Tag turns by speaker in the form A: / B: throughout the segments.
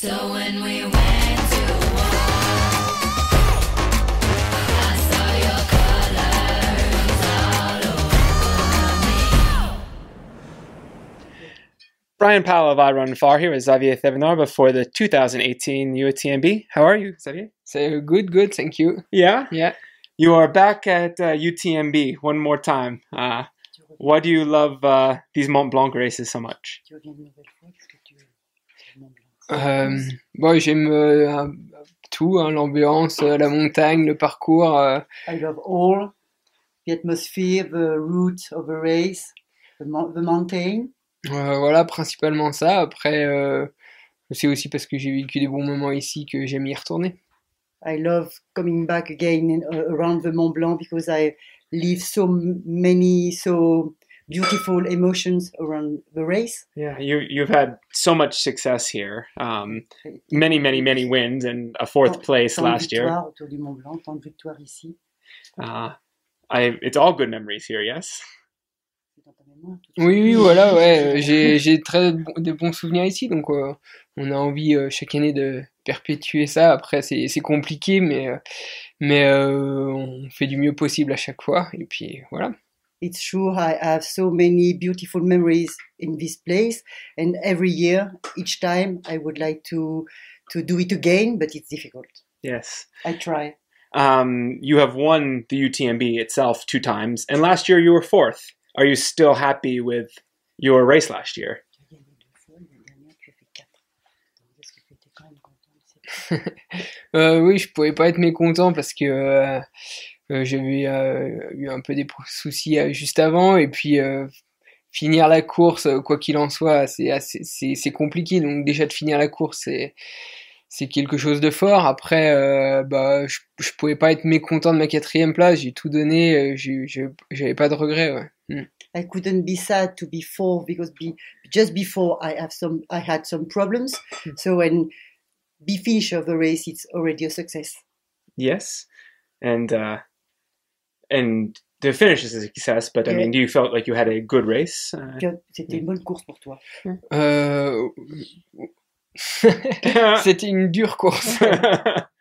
A: So when we went to war, I saw your colors all over me.
B: Brian Powell of I Run Far here with Xavier Thevenard before the 2018 UTMB. How are you, Xavier?
C: So good, good, thank you.
B: Yeah?
C: Yeah.
B: You are back at uh, UTMB one more time. Uh, why do you love uh, these Mont Blanc races so much?
C: Euh, bon, j'aime euh, tout, hein, l'ambiance, euh, la montagne, le parcours. euh,
D: I love all the atmosphere, the route of the race, the, mo- the mountain.
C: euh, voilà, principalement ça. Après, c'est aussi parce que j'ai vécu des bons moments ici que j'aime y retourner.
D: I love coming back again in, uh, around the Mont Blanc because I live so many, so beautiful emotions around the race.
B: Yeah, you you've had so much success here. Um, many, many, many wins and a fourth
D: Tant-
B: place
D: tant
B: last year.
D: autour du Mont Blanc, tant de victoires ici.
B: Uh, I it's all good memories here. Yes?
C: Oui, oui, voilà, ouais. euh, J'ai, j'ai très bon- de bons souvenirs ici, donc euh, on a envie euh, chaque année de perpétuer ça. Après, c'est, c'est compliqué, mais, mais euh, on fait du mieux possible à chaque fois. Et puis voilà.
D: It's true, I have so many beautiful memories in this place, and every year, each time, I would like to to do it again, but it's difficult.
B: Yes.
D: I try.
B: Um, you have won the UTMB itself two times, and last year you were fourth. Are you still happy with your race last year?
D: Tu as gagné deux fois, l'année dernière, tu as fait quatre. Donc, est-ce que tu étais quand même content de cette
C: Euh, oui, je pouvais pas être mécontent parce que euh, euh, j'avais euh, eu un peu des soucis euh, juste avant et puis euh, finir la course, quoi qu'il en soit, c'est assez- c'est c'est compliqué. Donc déjà de finir la course, c'est c'est quelque chose de fort. Après, euh, bah je, je pouvais pas être mécontent de ma quatrième place. J'ai tout donné, j'ai j'ai- j'avais pas de regrets. Ouais. Mm.
D: I couldn't be sad to be fourth because be, just before I have some I had some problems. So when be finish of the race, it's already a success.
B: Yes. And uh, and the finish is a success, but I mean, do you felt like you had a good race? Uh,
D: Tu as- C'était une bonne course pour toi.
C: Euh... C'était une dure course.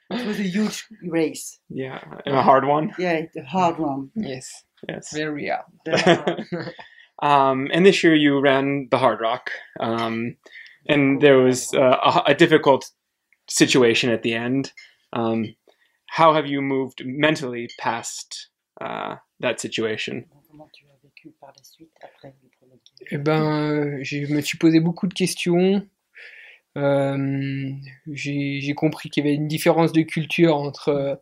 D: It was a huge race.
B: yeah, and a hard one.
D: Yeah, a hard one.
C: yes,
B: Yes.
C: very hard.
D: Very hard.
B: Um, and this year you ran the Hard Rock, um, and there was uh, a, a difficult situation at the end. Um, how have you moved mentally past uh, that situation?
D: Comment tu as vécu par la suite après le premier
C: Eh ben, euh, je me suis posé beaucoup de questions. Euh, j'ai compris qu'il y avait une différence de culture entre euh,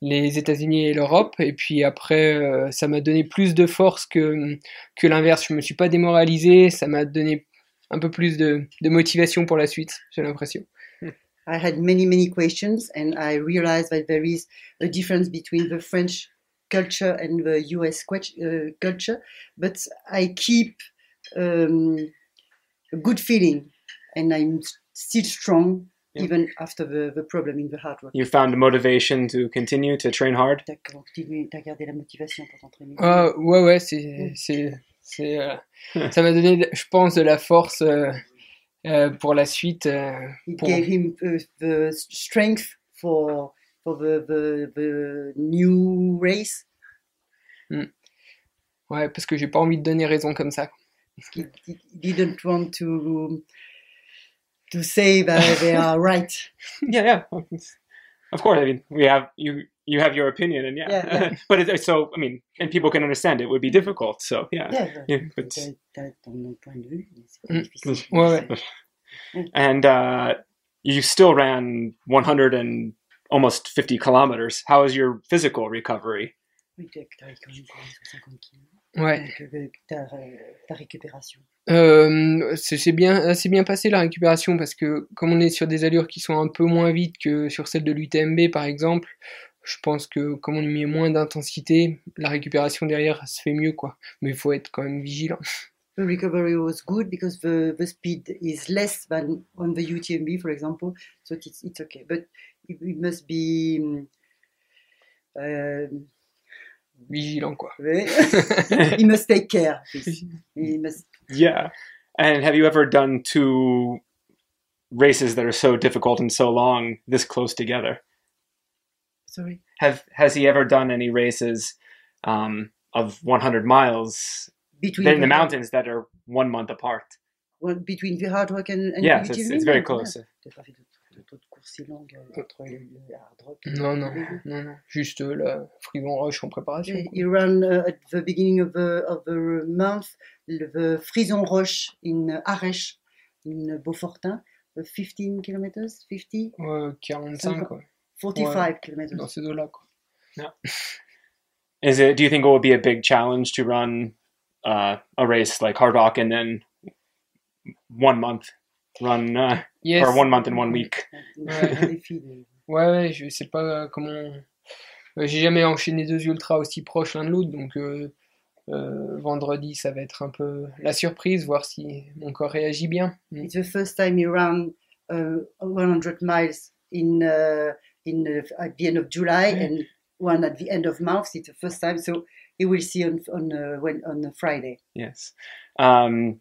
C: les États-Unis et l'Europe. Et puis après, euh, ça m'a donné plus de force que, que l'inverse. Je me suis pas démoralisé. Ça m'a donné un peu plus de, de motivation pour la suite, j'ai l'impression.
D: I had many, many questions, and I realized that there is a difference between the French culture and the US uh, culture, but I keep um, a good feeling, and I'm still strong
B: Yeah.
D: even after the, the problem in the hard rock.
B: You found motivation to continue to train hard?
D: T'as continué, t'as gardé la motivation pour t'entraîner?
C: Ah, ouais, ouais, c'est, c'est, c'est, euh, ça m'a donné, je pense, de la force euh, euh, pour la suite. euh,
D: It
C: pour-
D: gave him uh, the strength for for the, the, the new race.
C: Ouais, parce que j'ai pas envie de donner raison comme ça.
D: He, he didn't want to to say that they are right.
B: Yeah, yeah. Of course, I mean, we have you. You have your opinion, and yeah,
D: Yeah, yeah.
B: but it's, it's so. I mean, and people can understand it would be difficult. So yeah,
D: Yeah,
B: yeah. But,
D: t'as t'as ton point de vue, mais c'est
C: Mm.
D: difficile.
C: Ouais, ouais.
B: and uh, you still ran 100 and almost 50 kilometers. How is your physical recovery?
D: Oui, t'as t'as quand même couru 150 kilos.
C: Ouais.
D: Donc, euh, ta, ta récupération.
C: Euh, c'est c'est bien, c'est bien passé la récupération parce que comme on est sur des allures qui sont un peu moins vite que sur celle de l'UTMB par exemple, je pense que comme on y met moins d'intensité, la récupération derrière se fait mieux quoi. Mais il faut être quand même vigilant.
D: The recovery was good because the, the speed is less than on the UTMB, for example, so it's, it's okay. But it, it must be um, uh,
C: Vigilant quoi.
D: he must take care. He must
B: Yeah. And have you ever done two races that are so difficult and so long this close together.
D: Sorry.
B: Have has he ever done any races um, of 100 miles
D: Between
B: in the
D: the-
B: mountains that are one month apart?
D: Well, between the hard rock and, and
B: Yes,
D: UTMB,
B: it's, it's very close.
D: T'as euh, entre le, le hard rock et
C: Non, non, non, non. Juste euh, la Frison Roche en préparation.
D: Yeah, He ran uh, at the beginning of the of the month the Frison Roche in Arèche in Beaufortin, uh, 15 kilometers, 50,
C: Ouais, 45, quoi.
D: 45 kilometers.
C: Dans ces eaux-là, quoi.
B: Is it? Do you think it will be a big challenge to run uh, a race like Hard Rock and then one month run uh,
C: Yes.
B: or one month and one week?
C: Ouais, ouais, je sais pas comment. euh, J'ai jamais enchaîné deux ultras aussi proches l'un de l'autre, donc euh, euh, vendredi ça va être un peu la surprise, voir si mon corps réagit bien. Mm.
D: It's the first time he ran uh, 100 miles in uh, in uh, at the end of July
C: Yeah.
D: and one at the end of March. It's the first time, so he will see on on uh, when on Friday.
B: Yes. Um,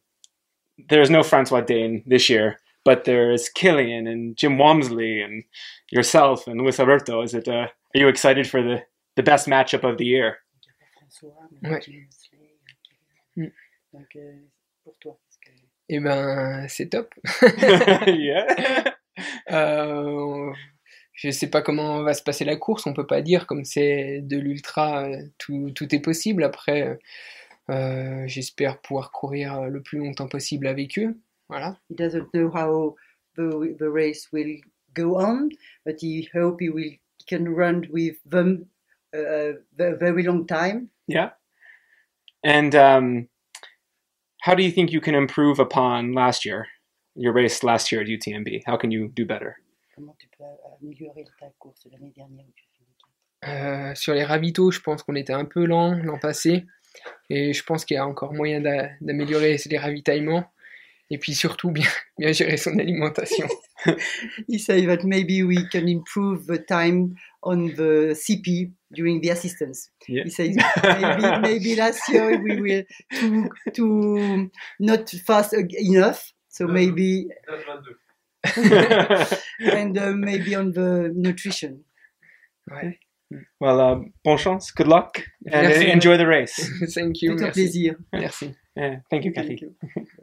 B: there's no Francois Dane this year, but there's Killian and Jim Walmsley and yourself and Luis Alberto. Is it? Uh, are you excited for the the best matchup of the year?
C: Ouais.
D: Donc euh, pour toi, que
C: Eh ben, c'est top.
B: yeah.
C: Euh, je sais pas comment va se passer la course, on peut pas dire, comme c'est de l'ultra, euh, tout, tout est possible. Après, euh, j'espère pouvoir courir le plus longtemps possible avec eux. Voilà.
D: he doesn't know how the the race will go on, but he hope he will can run with them uh, a very long time.
B: Yeah. And um, how do you think you can improve upon last year, your race last year at UTMB? How can you do better?
D: Comment tu peux améliorer ta course de l'année dernière où tu
C: Euh, sur les ravitaux, je pense qu'on était un peu lent l'an passé. Et je pense qu'il y a encore moyen d'a- d'améliorer les ravitaillements. Et puis surtout, bien, bien gérer son alimentation.
D: He said that maybe we can improve the time on the CP during the assistance.
B: Yeah.
D: He says maybe, maybe last year we will too too not fast enough. So maybe and uh, maybe on the nutrition.
C: Ouais.
B: Well, uh, bon chance, good luck, and
C: Merci.
B: enjoy the race.
C: Thank you.
D: Tout un
C: Merci.
D: plaisir.
C: Merci.
B: Yeah, thank you, Cathy.
D: Thank you.